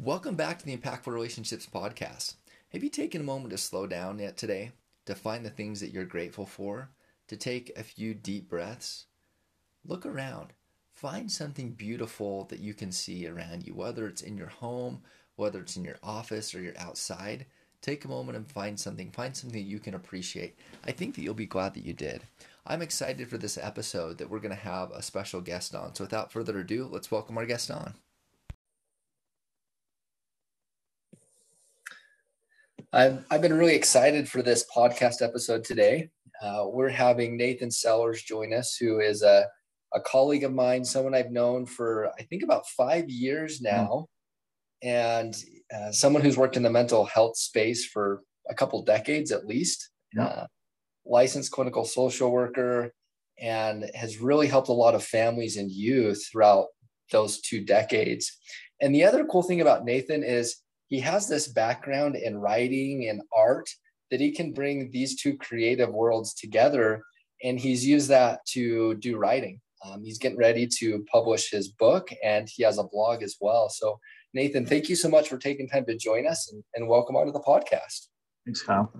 Welcome back to the Impactful Relationships Podcast. Have you taken a moment to slow down yet today? To find the things that you're grateful for? To take a few deep breaths? Look around. Find something beautiful that you can see around you, whether it's in your home, whether it's in your office or you're outside. Take a moment and find something. Find something you can appreciate. I think that you'll be glad that you did. I'm excited for this episode that we're going to have a special guest on. So without further ado, let's welcome our guest on. I've, I've been really excited for this podcast episode today. Uh, we're having Nathan Sellers join us, who is a, a colleague of mine, someone I've known for, I think, about five years now, mm-hmm. and uh, someone who's worked in the mental health space for a couple decades at least. Uh, licensed clinical social worker and has really helped a lot of families and youth throughout those two decades. And the other cool thing about Nathan is he has this background in writing and art that he can bring these two creative worlds together. And he's used that to do writing. Um, he's getting ready to publish his book and he has a blog as well. So, Nathan, thank you so much for taking time to join us and, and welcome onto the podcast. Thanks, Kyle.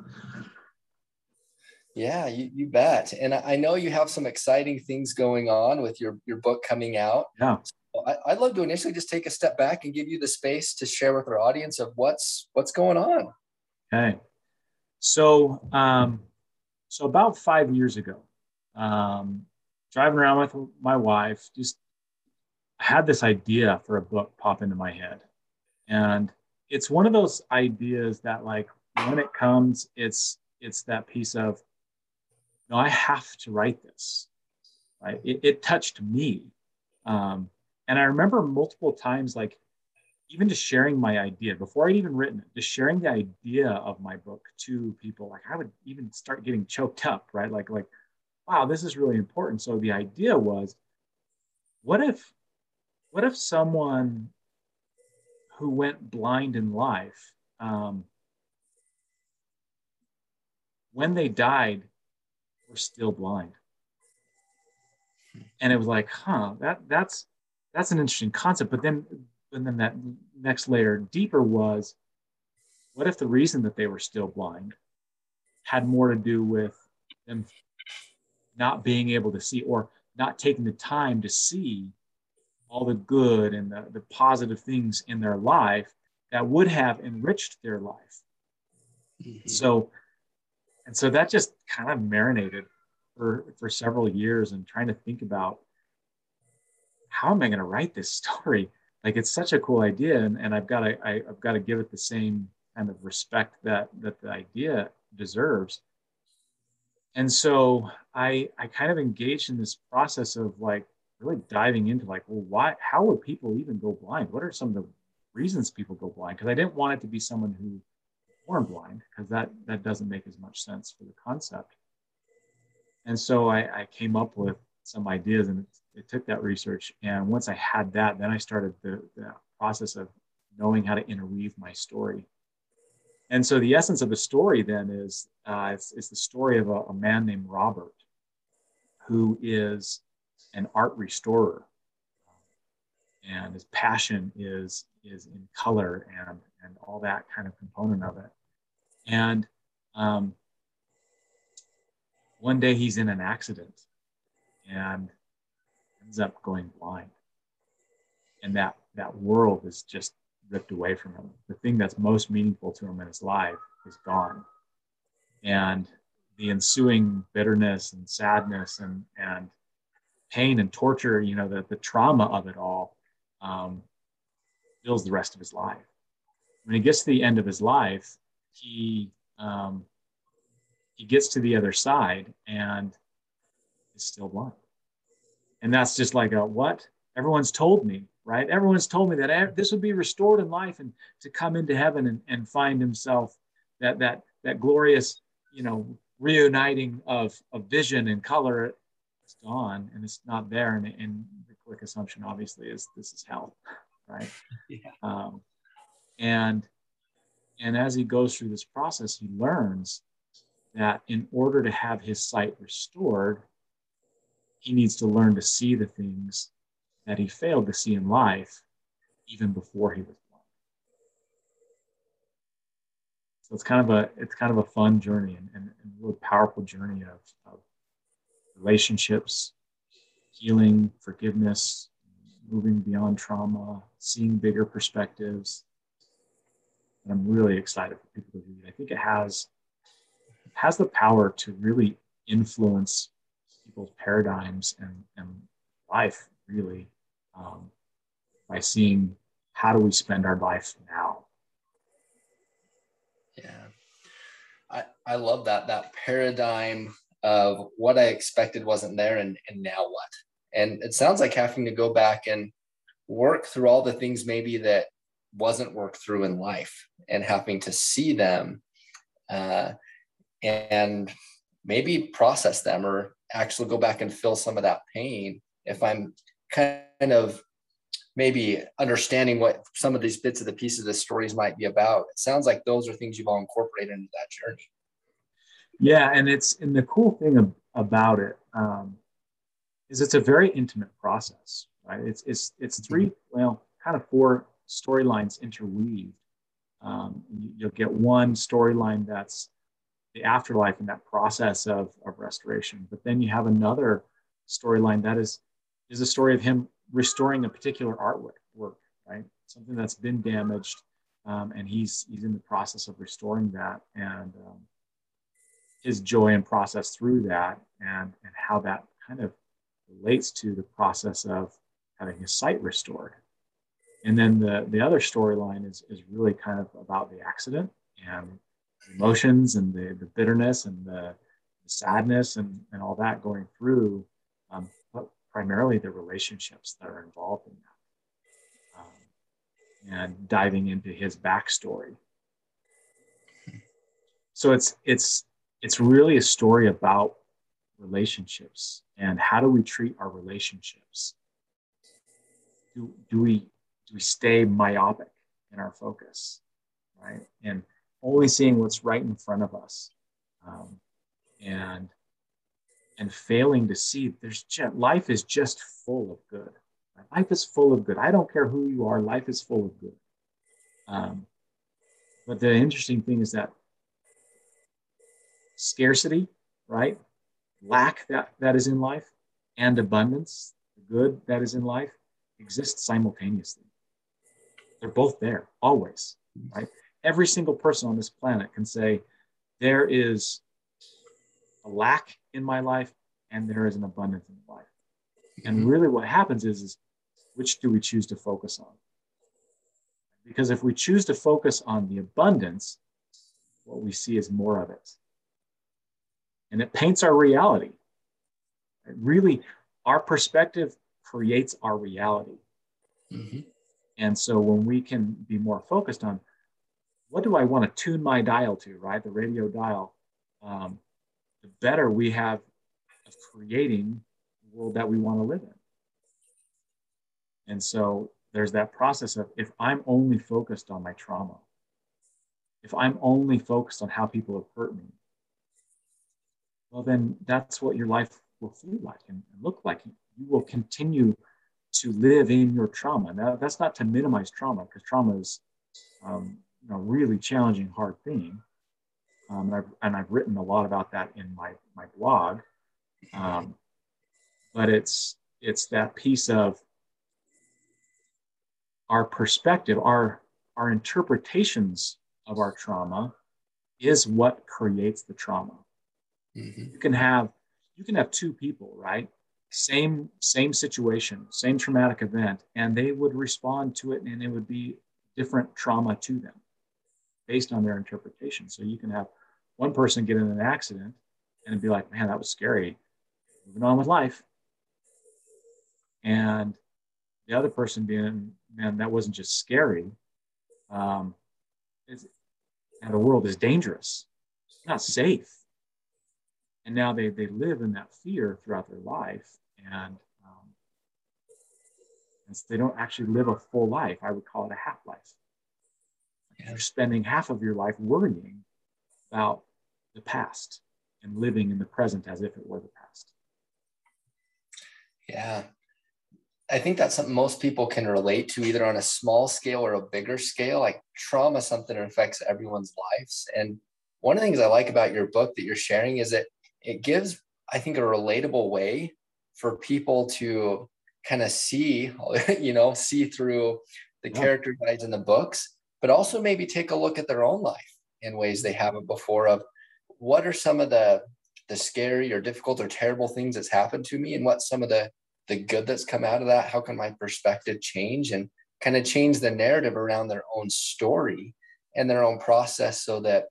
Yeah, you, you bet. And I know you have some exciting things going on with your, your book coming out. Yeah. I, would love to initially just take a step back and give you the space to share with our audience of what's what's going on. Okay, so um, so about five years ago, um, driving around with my wife, just had this idea for a book pop into my head, and it's one of those ideas that like when it comes, it's it's that piece of no, I have to write this. Right? It, it touched me. Um, and I remember multiple times, like even just sharing my idea before I'd even written it, just sharing the idea of my book to people. Like I would even start getting choked up, right? Like, like, wow, this is really important. So the idea was, what if, what if someone who went blind in life, um, when they died, were still blind? And it was like, huh, that that's that's an interesting concept. But then, and then that next layer deeper was, what if the reason that they were still blind had more to do with them not being able to see or not taking the time to see all the good and the, the positive things in their life that would have enriched their life. Mm-hmm. So, and so that just kind of marinated for, for several years and trying to think about how am I going to write this story? Like it's such a cool idea, and, and I've got to I, I've got to give it the same kind of respect that that the idea deserves. And so I I kind of engaged in this process of like really diving into like, well, why? How would people even go blind? What are some of the reasons people go blind? Because I didn't want it to be someone who born blind, because that that doesn't make as much sense for the concept. And so I, I came up with some ideas and it, took that research. And once I had that, then I started the, the process of knowing how to interweave my story. And so the essence of the story then is uh, it's, it's, the story of a, a, man named Robert who is an art restorer. And his passion is, is in color and, and all that kind of component of it. And um, one day he's in an accident and ends up going blind. And that that world is just ripped away from him. The thing that's most meaningful to him in his life is gone. And the ensuing bitterness and sadness and, and pain and torture, you know, the, the trauma of it all um, fills the rest of his life. When he gets to the end of his life, he um, he gets to the other side and is still blind. And that's just like a what? Everyone's told me, right? Everyone's told me that this would be restored in life and to come into heaven and, and find himself that that that glorious, you know, reuniting of, of vision and color. It's gone and it's not there. And, and the quick assumption obviously is this is hell, right? Yeah. Um, and and as he goes through this process, he learns that in order to have his sight restored, he needs to learn to see the things that he failed to see in life even before he was born. so it's kind of a it's kind of a fun journey and, and, and a really powerful journey of, of relationships, healing, forgiveness, moving beyond trauma, seeing bigger perspectives. And I'm really excited for people to read. I think it has has the power to really influence people's paradigms and, and life really um, by seeing how do we spend our life now. Yeah. I i love that that paradigm of what i expected wasn't there and and now what? And it sounds like having to go back and work through all the things maybe that wasn't worked through in life and having to see them uh, and maybe process them or actually go back and feel some of that pain if i'm kind of maybe understanding what some of these bits of the pieces of the stories might be about. It sounds like those are things you've all incorporated into that journey. Yeah and it's and the cool thing about it um, is it's a very intimate process right? It's it's it's three well kind of four storylines interweaved. Um, you'll get one storyline that's afterlife and that process of, of restoration. But then you have another storyline that is is a story of him restoring a particular artwork work, right? Something that's been damaged, um, and he's he's in the process of restoring that, and um, his joy and process through that, and and how that kind of relates to the process of having his sight restored. And then the the other storyline is is really kind of about the accident and emotions and the, the bitterness and the, the sadness and, and all that going through, um, but primarily the relationships that are involved in that. Um, and diving into his backstory. So it's it's it's really a story about relationships and how do we treat our relationships? Do, do we do we stay myopic in our focus, right? And only seeing what's right in front of us. Um, and and failing to see there's just, life is just full of good. Life is full of good. I don't care who you are life is full of good. Um, but the interesting thing is that scarcity right? Lack that that is in life and abundance the good that is in life exist simultaneously. They're both there always right every single person on this planet can say, there is a lack in my life and there is an abundance in life. And mm-hmm. really what happens is, is which do we choose to focus on? Because if we choose to focus on the abundance, what we see is more of it. And it paints our reality. It really, our perspective creates our reality. Mm-hmm. And so when we can be more focused on what do I want to tune my dial to, right? The radio dial. Um, the better we have of creating the world that we want to live in. And so there's that process of if I'm only focused on my trauma, if I'm only focused on how people have hurt me, well, then that's what your life will feel like and look like. You will continue to live in your trauma. Now, that's not to minimize trauma because trauma is um, you know, really challenging, hard thing. Um, and, I've, and I've written a lot about that in my, my blog. Um, but it's, it's that piece of our perspective, our, our interpretations of our trauma is what creates the trauma. Mm-hmm. You can have, you can have two people, right? Same, same situation, same traumatic event, and they would respond to it and it would be different trauma to them based on their interpretation. So you can have one person get in an accident and be like, man, that was scary. Moving on with life. And the other person being, man, that wasn't just scary. Um, and the world is dangerous, it's not safe. And now they, they live in that fear throughout their life. And, um, and so they don't actually live a full life. I would call it a half life you're spending half of your life worrying about the past and living in the present as if it were the past. Yeah. I think that's something most people can relate to either on a small scale or a bigger scale. Like trauma, something that affects everyone's lives. And one of the things I like about your book that you're sharing is that it gives, I think, a relatable way for people to kind of see, you know, see through the yeah. character guides in the books, but also maybe take a look at their own life in ways they haven't before of what are some of the the scary or difficult or terrible things that's happened to me and what some of the the good that's come out of that? How can my perspective change and kind of change the narrative around their own story and their own process so that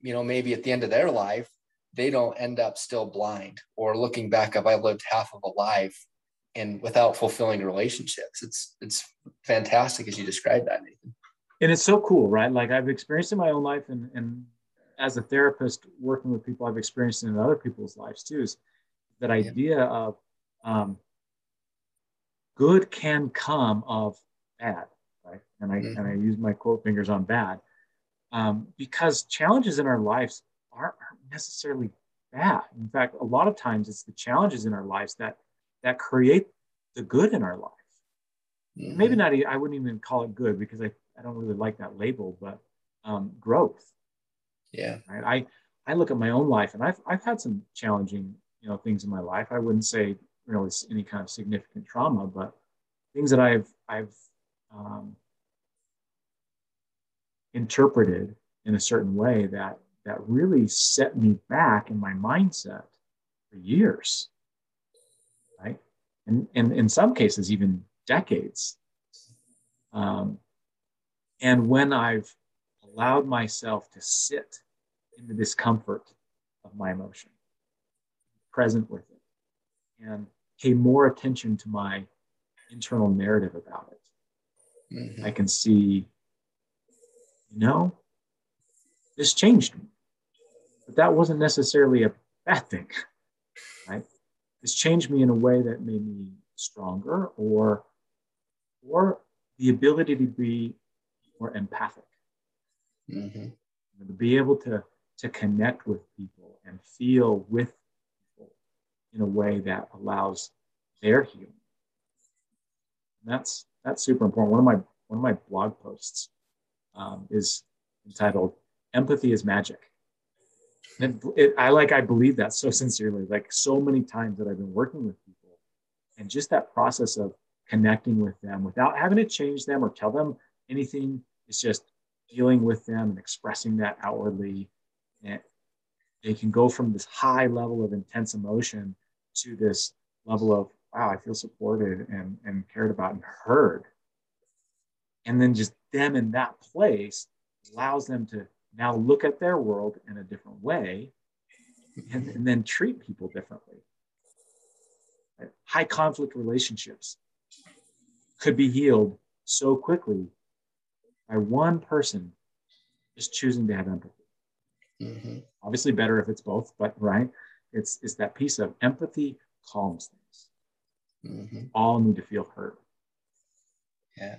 you know maybe at the end of their life they don't end up still blind or looking back of i've lived half of a life and without fulfilling relationships. It's it's fantastic as you described that nathan and it's so cool right like i've experienced in my own life and and as a therapist working with people i've experienced in other people's lives too is that idea of um, good can come of bad, right? And I mm-hmm. and I use my quote fingers on bad um, because challenges in our lives aren't, aren't necessarily bad. In fact, a lot of times it's the challenges in our lives that that create the good in our life. Mm-hmm. Maybe not. I wouldn't even call it good because I, I don't really like that label, but um, growth. Yeah. Right? I I look at my own life, and I've I've had some challenging you know things in my life. I wouldn't say really any kind of significant trauma, but things that I've I've um, interpreted in a certain way that that really set me back in my mindset for years, right? And and in some cases even decades. Um, and when I've allowed myself to sit in the discomfort of my emotion, present with it, and pay more attention to my internal narrative about it. Mm-hmm. I can see, you know, this changed me. But that wasn't necessarily a bad thing, right? This changed me in a way that made me stronger or or the ability to be more empathic. Mm-hmm. To be able to, to connect with people and feel with people in a way that allows their healing. And that's that's super important. One of my one of my blog posts um, is entitled "Empathy is Magic." And it, it, I like I believe that so sincerely. Like so many times that I've been working with people, and just that process of connecting with them without having to change them or tell them anything. It's just dealing with them and expressing that outwardly. And they can go from this high level of intense emotion to this level of wow i feel supported and, and cared about and heard and then just them in that place allows them to now look at their world in a different way and, and then treat people differently high conflict relationships could be healed so quickly by one person just choosing to have empathy Mm-hmm. Obviously, better if it's both, but right, it's it's that piece of empathy calms things. Mm-hmm. All need to feel heard. Yeah,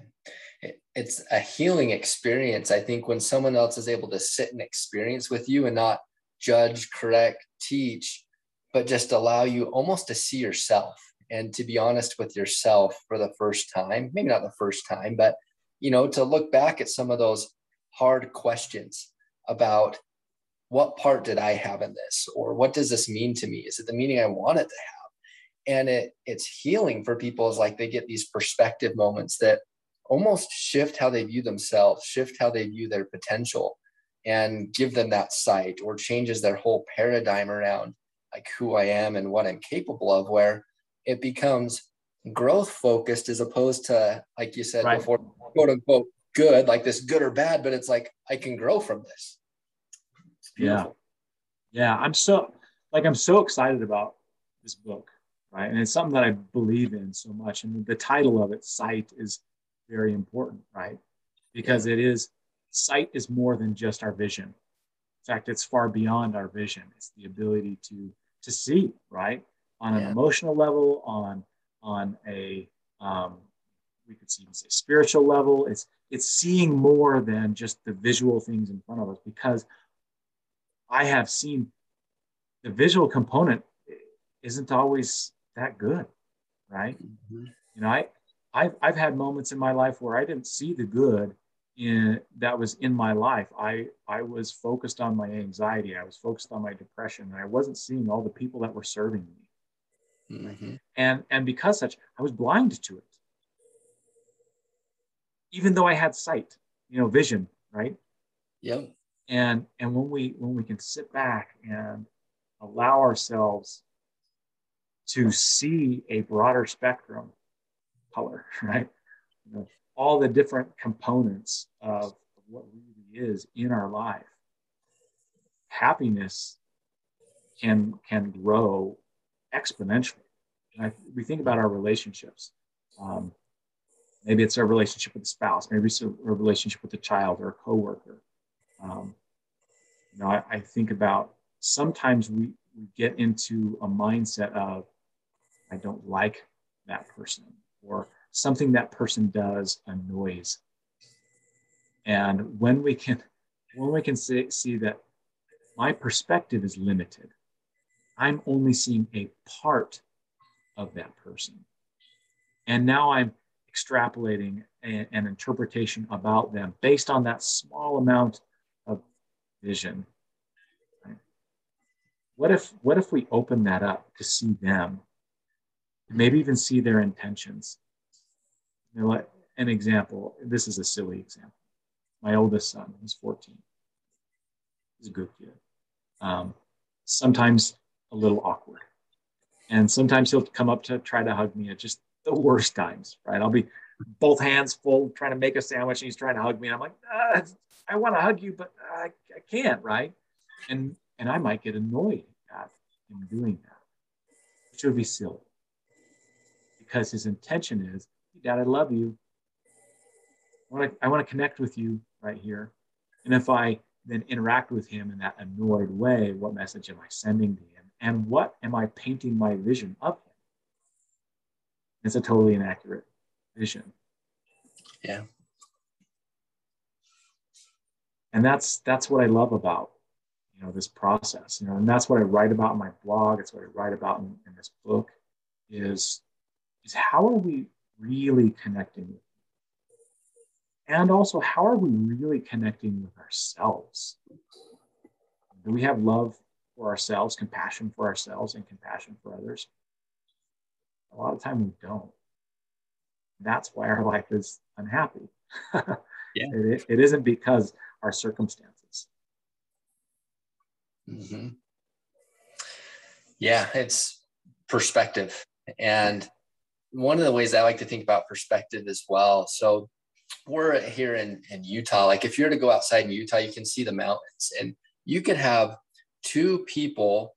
it, it's a healing experience. I think when someone else is able to sit and experience with you and not judge, correct, teach, but just allow you almost to see yourself and to be honest with yourself for the first time. Maybe not the first time, but you know, to look back at some of those hard questions about what part did I have in this? Or what does this mean to me? Is it the meaning I want it to have? And it it's healing for people is like they get these perspective moments that almost shift how they view themselves, shift how they view their potential, and give them that sight or changes their whole paradigm around like who I am and what I'm capable of, where it becomes growth focused as opposed to, like you said right. before, quote unquote, good, like this good or bad, but it's like I can grow from this. Yeah. yeah i'm so like i'm so excited about this book right? And it's something that i believe in so much and the title of it sight is very important right? Because it is sight is more than just our vision. In fact it's far beyond our vision. It's the ability to to see right? On an yeah. emotional level on on a um, we could even say spiritual level it's it's seeing more than just the visual things in front of us because I have seen the visual component isn't always that good, right? Mm-hmm. You know, I, I've, I've had moments in my life where I didn't see the good in that was in my life. I, I was focused on my anxiety. I was focused on my depression and I wasn't seeing all the people that were serving me. Mm-hmm. And, and because such, I was blind to it. Even though I had sight, you know, vision, right? Yep. And, and when we, when we can sit back and allow ourselves to see a broader spectrum color, right? You know, all the different components of, what really is in our life. Happiness can can grow exponentially. I, we think about our relationships. Um, maybe it's our relationship with a spouse. Maybe it's a, a relationship with a child or a coworker. Um, you know, I, I think about sometimes we, we get into a mindset of I don't like that person, or something that person does annoys. And when we can, when we can see, see that my perspective is limited, I'm only seeing a part of that person. And now I'm extrapolating a, an interpretation about them based on that small amount of vision. What if what if we open that up to see them maybe even see their intentions. You know, an example, this is a silly example. My oldest son, he's 14. He's a good kid. Um, sometimes a little awkward. And sometimes he'll come up to try to hug me at just the worst times, right? I'll be both hands full trying to make a sandwich and he's trying to hug me. And I'm like, ah, I want to hug you, but I, I can't, right? And, and I might get annoyed at him doing that, which would be silly because his intention is, Dad, I love you. I want to I want to connect with you right here. And if I then interact with him in that annoyed way, what message am I sending to him? And what am I painting my vision of him? It's a totally inaccurate vision. Yeah. And that's that's what I love about you know this process. You know, and that's what I write about in my blog. It's what I write about in, in this book is is how are we really connecting with and also how are we really connecting with ourselves do we have love for ourselves compassion for ourselves and compassion for others a lot of time we don't that's why our life is unhappy yeah. it, it isn't because our circumstances mm-hmm. yeah it's perspective and one of the ways I like to think about perspective as well. So we're here in, in Utah. Like if you're to go outside in Utah, you can see the mountains and you could have two people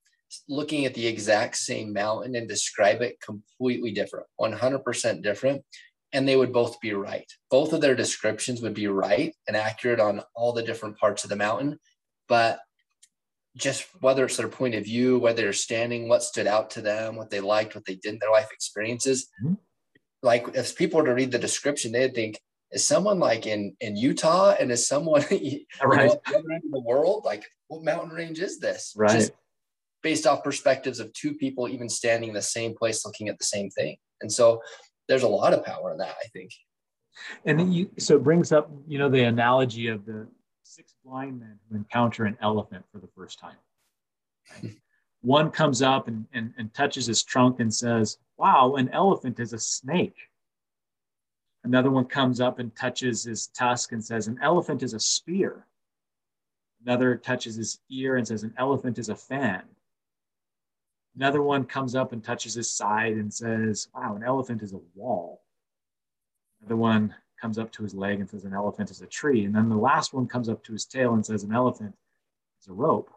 looking at the exact same mountain and describe it completely different, 100% different. And they would both be right. Both of their descriptions would be right and accurate on all the different parts of the mountain. But just whether it's their point of view, whether they're standing, what stood out to them, what they liked, what they did in their life experiences. Mm-hmm. Like if people were to read the description, they'd think, is someone like in in Utah and is someone right. know, in the world? Like what mountain range is this? Right. Just based off perspectives of two people even standing in the same place looking at the same thing. And so there's a lot of power in that, I think. And you so it brings up, you know, the analogy of the six blind men who encounter an elephant for the first time. Right? One comes up and, and, and touches his trunk and says, Wow, an elephant is a snake. Another one comes up and touches his tusk and says, An elephant is a spear. Another touches his ear and says, An elephant is a fan. Another one comes up and touches his side and says, Wow, an elephant is a wall. Another one comes up to his leg and says an elephant is a tree. And then the last one comes up to his tail and says an elephant is a rope.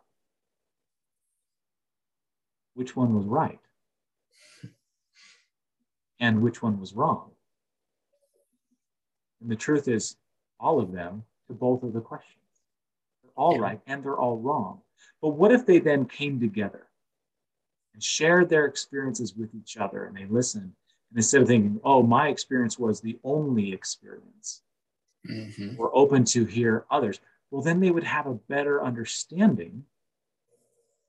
Which one was right? And which one was wrong? And the truth is, all of them to both of the questions. They're all right and they're all wrong. But what if they then came together and shared their experiences with each other and they listened and instead of thinking, oh, my experience was the only experience, mm-hmm. we're open to hear others. Well, then they would have a better understanding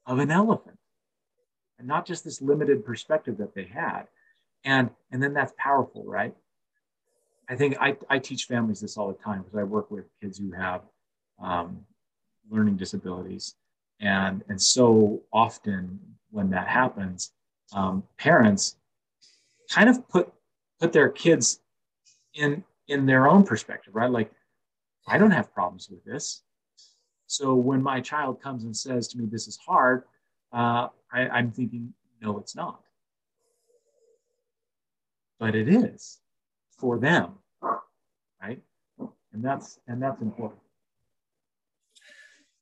of an elephant and not just this limited perspective that they had. and and then that's powerful right i think i, I teach families this all the time because i work with kids who have um, learning disabilities. And and so often when that happens um, parents kind of put put their kids in in their own perspective right? Like i don't have problems with this. So when my child comes and says to me this is hard uh, I, i'm thinking no it's not. But it is for them right? And that's and that's important.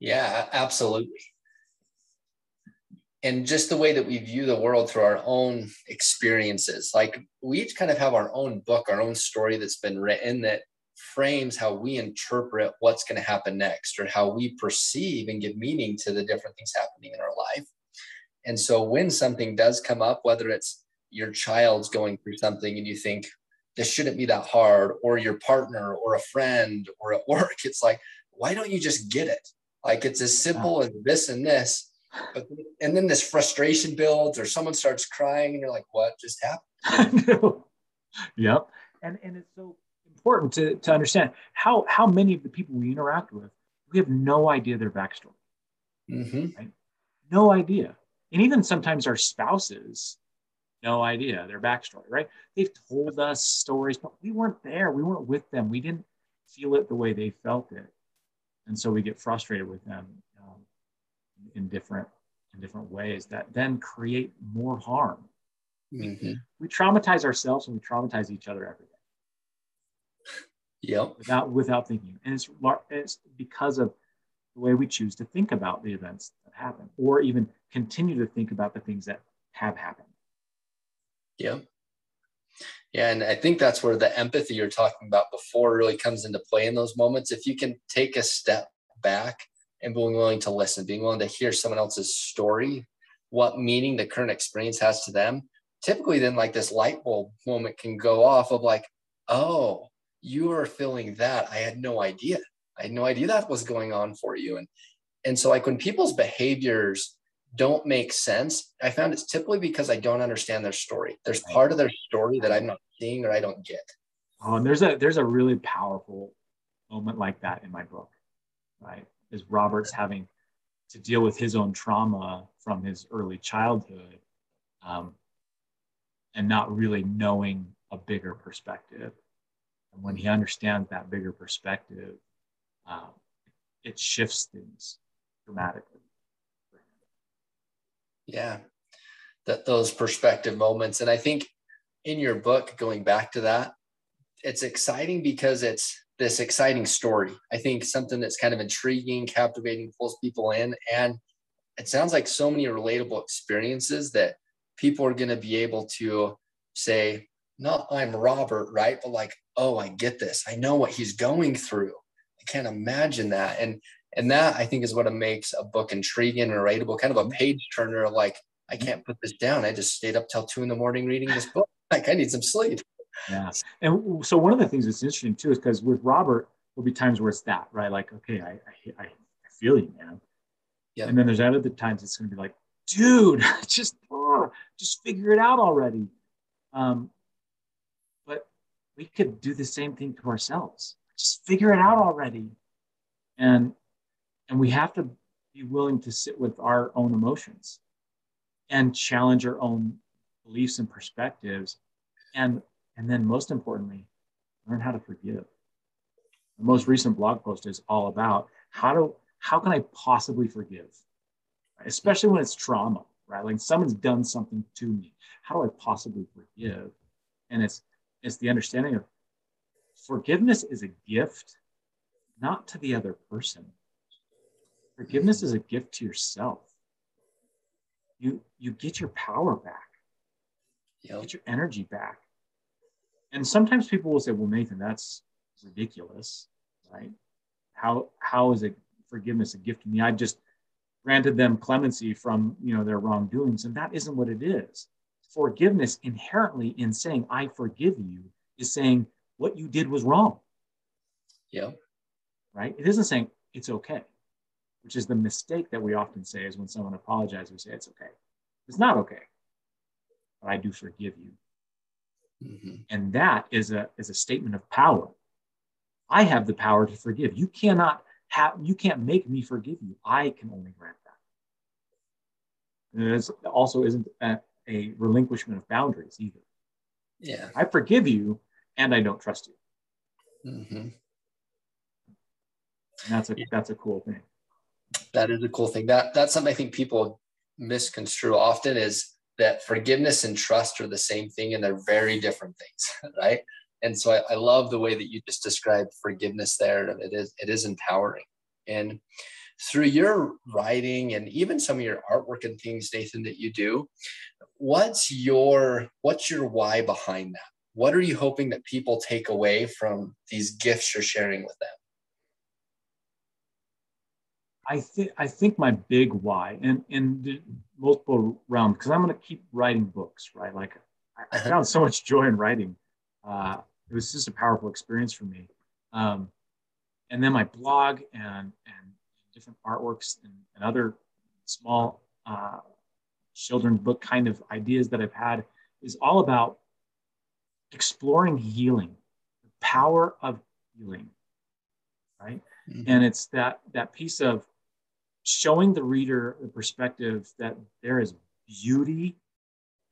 Yeah absolutely. And just the way that we view the world through our own experiences like we each kind of have our own book our own story that's been written that frames how we interpret what's going to happen next or how we perceive and give meaning to the different things happening in our life. And so when something does come up whether it's your child's going through something and you think this shouldn't be that hard or your partner or a friend or at work it's like why don't you just get it? Like it's as simple as this and this but and then this frustration builds or someone starts crying and you're like what just happened? Yep. And and it's so important to, to understand how how many of the people we interact with we have no idea their backstory. Mm-hmm. right? no idea. And even sometimes our spouses no idea their backstory, right? They've told us stories, but we weren't there. We weren't with them. We didn't feel it the way they felt it. And so we get frustrated with them um, in different in different ways that then create more harm. Mm-hmm. We traumatize ourselves and we traumatize each other every day. Yep. Without without thinking, and it's it's because of the way we choose to think about the events that happen, or even continue to think about the things that have happened. Yeah. Yeah. And I think that's where the empathy you're talking about before really comes into play in those moments. If you can take a step back and being willing to listen, being willing to hear someone else's story, what meaning the current experience has to them, typically then like this light bulb moment can go off of like, oh, you are feeling that. I had no idea. I had no idea that was going on for you. And and so like when people's behaviors don't make sense, I found it's typically because I don't understand their story. There's part of their story that I'm not seeing or I don't get. Oh, and there's a there's a really powerful moment like that in my book, right? Is Robert's having to deal with his own trauma from his early childhood, um, and not really knowing a bigger perspective. And when he understands that bigger perspective, um, it shifts things dramatically yeah. That those perspective moments. And i think in your book going back to that it's exciting because it's this exciting story. I think something that's kind of intriguing captivating pulls people in. And it sounds like so many relatable experiences that people are going to be able to say not i'm robert right? But like oh i get this. I know what he's going through. I can't imagine that. And and that I think is what makes a book intriguing and relatable, kind of a mm-hmm. page turner. Like I can't put this down. I just stayed up till two in the morning reading this book. Like I need some sleep. Yeah. And so one of the things that's interesting too is because with Robert, there'll be times where it's that, right? Like, okay, I, I, I feel you, man. Yeah. And then there's other times it's going to be like, dude, just, oh, just figure it out already. Um, but we could do the same thing to ourselves. Just figure it out already. And and we have to be willing to sit with our own emotions and challenge our own beliefs and perspectives. And, and then, most importantly, learn how to forgive. The most recent blog post is all about how do how can I possibly forgive, right? especially when it's trauma, right? Like someone's done something to me. How do I possibly forgive? And it's it's the understanding of forgiveness is a gift, not to the other person, Forgiveness is a gift to yourself. You you get your power back. You get your energy back. And sometimes people will say, "Well, Nathan, that's ridiculous, right? How how is it forgiveness a gift to me? I just granted them clemency from you know their wrongdoings, and that isn't what it is. Forgiveness inherently in saying I forgive you is saying what you did was wrong. Yeah. Right? It isn't saying it's okay which is the mistake that we often say is when someone apologizes, we say it's okay. It's not okay, but I do forgive you. Mm-hmm. And that is a, is a statement of power. I have the power to forgive. You cannot have, you can't make me forgive you. I can only grant that. And it also isn't a, a relinquishment of boundaries either. Yeah. I forgive you and I don't trust you. Mm-hmm. That's a, that's a cool thing. That is a cool thing. That that's something I think people misconstrue often is that forgiveness and trust are the same thing and they're very different things, right? And so I, I love the way that you just described forgiveness there. It is it is empowering. And through your writing and even some of your artwork and things, Nathan, that you do, what's your what's your why behind that? What are you hoping that people take away from these gifts you're sharing with them? I think I think my big why and in multiple realms because I'm going to keep writing books, right? Like I, I uh-huh. found so much joy in writing. Uh, it was just a powerful experience for me. Um, and then my blog and and different artworks and, and other small uh, children's book kind of ideas that I've had is all about exploring healing, the power of healing, right? Mm-hmm. And it's that that piece of showing the reader the perspective that there is beauty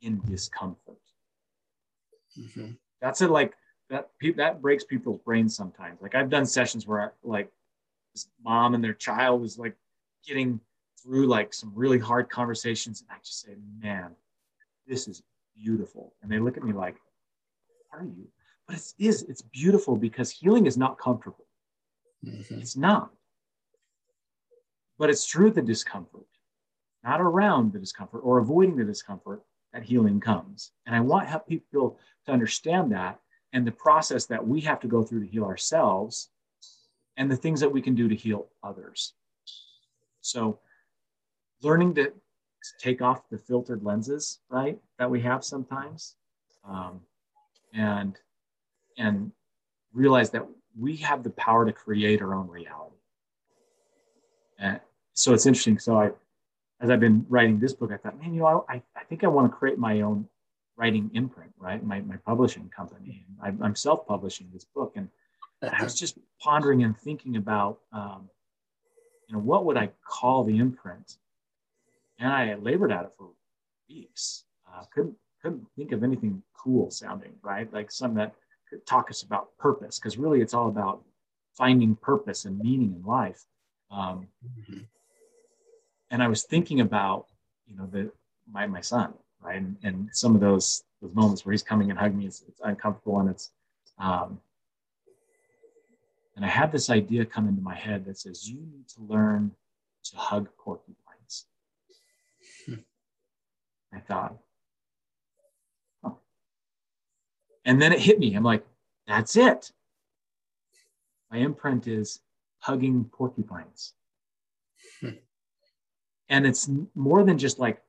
in discomfort. Mm-hmm. That's it. Like that. That breaks people's brains sometimes. Like I've done sessions where I, like this mom and their child was like getting through like some really hard conversations, and I just say, "Man, this is beautiful." And they look at me like, "Are you?" But it is. It's beautiful because healing is not comfortable. Mm-hmm. It's not but it's through the discomfort, not around the discomfort or avoiding the discomfort that healing comes. And I want help people to understand that and the process that we have to go through to heal ourselves and the things that we can do to heal others. So learning to take off the filtered lenses, right, that we have sometimes, um, and and realize that we have the power to create our own reality. So it's interesting. So I, as I've been writing this book, I thought, man, you know, I, I think I want to create my own writing imprint, right? My, my publishing company. I'm, I'm self-publishing this book. And I was just pondering and thinking about, um, you know, what would I call the imprint? And I labored at it for weeks. Uh, couldn't, couldn't think of anything cool sounding, right? Like some that could talk us about purpose, because really it's all about finding purpose and meaning in life. Um, mm-hmm and I was thinking about, you know, the my my son, right, and, and some of those those moments where he's coming and hugging me, it's, it's uncomfortable and it's, um, and I had this idea come into my head that says you need to learn to hug porcupines. Hmm. I thought, oh. and then it hit me. I'm like, that's it. My imprint is hugging porcupines. Hmm. And it's more than just like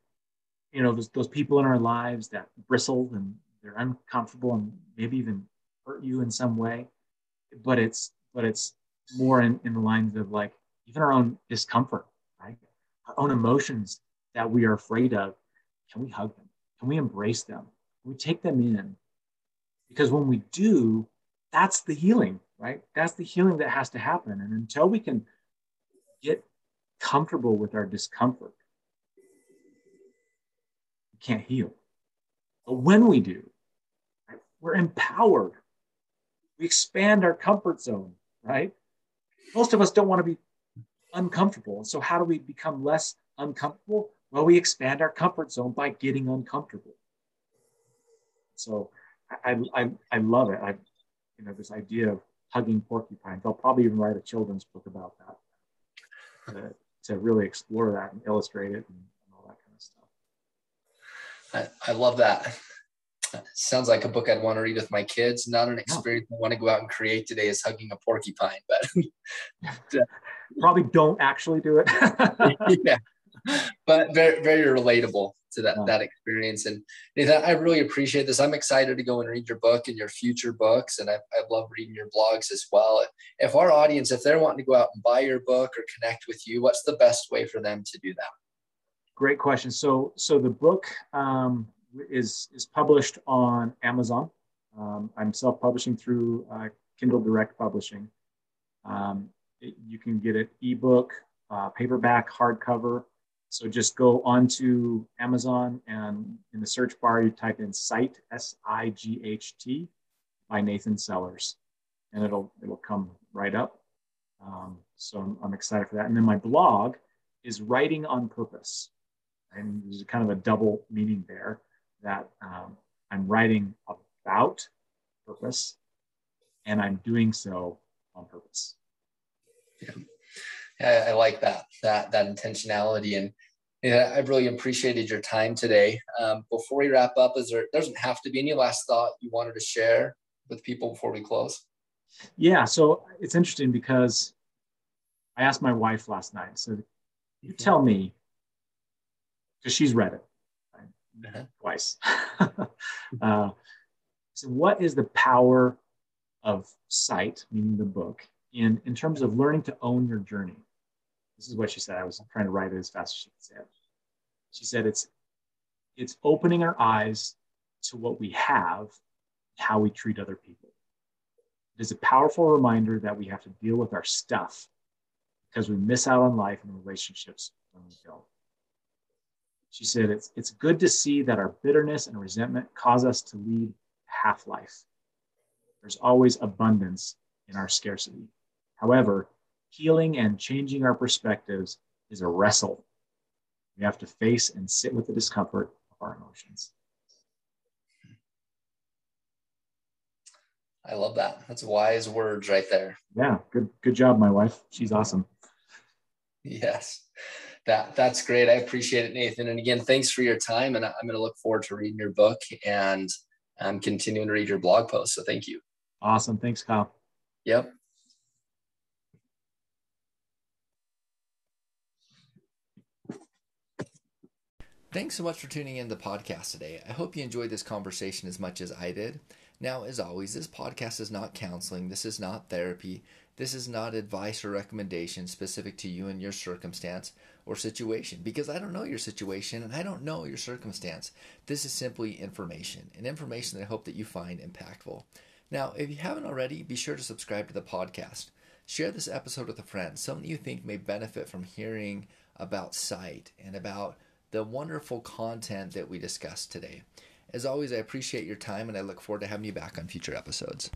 you know those, those people in our lives that bristle and they're uncomfortable and maybe even hurt you in some way. But it's but it's more in, in the lines of like even our own discomfort right? Our own emotions that we are afraid of. Can we hug them? Can we embrace them? Can we take them in? Because when we do that's the healing right that's the healing that has to happen and until we can get comfortable with our discomfort, we can't heal. But when we do, right, we're empowered. We expand our comfort zone, right? Most of us don't want to be uncomfortable. So, how do we become less uncomfortable? Well, we expand our comfort zone by getting uncomfortable. So, I, I, I love it. I, you know, this idea of hugging porcupines. I'll probably even write a children's book about that. Uh, to really explore that and illustrate it and, and all that kind of stuff. I, I love that. Sounds like a book I'd want to read with my kids. Not an experience I want to go out and create today is hugging a porcupine, but probably don't actually do it. yeah, but very very relatable to that yeah. that experience. And Nathan, I really appreciate this. I'm excited to go and read your book and your future books, and I, I love reading your blogs as well. If our audience, if they're wanting to go out and buy your book or connect with you, what's the best way for them to do that? Great question. So so the book um, is is published on Amazon. Um, I'm self-publishing through uh, Kindle Direct Publishing. Um, it, you can get it ebook, uh, paperback, hardcover. So just go onto Amazon and in the search bar you type in "Sight" S I G H T by Nathan Sellers, and it'll it'll come right up. Um, so I'm, I'm, excited for that. And then my blog is writing on purpose, and there's kind of a double meaning there that um, I'm writing about purpose, and I'm doing so on purpose. Yeah, I, I like that that that intentionality, and yeah, I really appreciated your time today. Um, before we wrap up, is there doesn't have to be any last thought you wanted to share with people before we close? Yeah, so it's interesting because I asked my wife last night. So you tell me, because she's read it right? uh-huh. twice. uh, so, what is the power of sight, meaning the book, in in terms of learning to own your journey? This is what she said. I was trying to write it as fast as she could say it. She said it's it's opening our eyes to what we have, how we treat other people. It is a powerful reminder that we have to deal with our stuff because we miss out on life and relationships when we don't. She said, it's, it's good to see that our bitterness and resentment cause us to lead half life. There's always abundance in our scarcity. However, healing and changing our perspectives is a wrestle. We have to face and sit with the discomfort of our emotions. I love that. That's wise words right there. Yeah, good good job, my wife. She's awesome. Yes. That that's great. I appreciate it, Nathan. And again, thanks for your time. And I'm going to look forward to reading your book and um, continuing to read your blog post. So thank you. Awesome. Thanks, Kyle. Yep. Thanks so much for tuning in to the podcast today. I hope you enjoyed this conversation as much as I did. Now, as always, this podcast is not counseling, this is not therapy, this is not advice or recommendation specific to you and your circumstance or situation because I don't know your situation and I don't know your circumstance. This is simply information, and information that I hope that you find impactful. Now, if you haven't already, be sure to subscribe to the podcast. Share this episode with a friend, someone you think may benefit from hearing about sight and about the wonderful content that we discussed today. As always, I appreciate your time and I look forward to having you back on future episodes.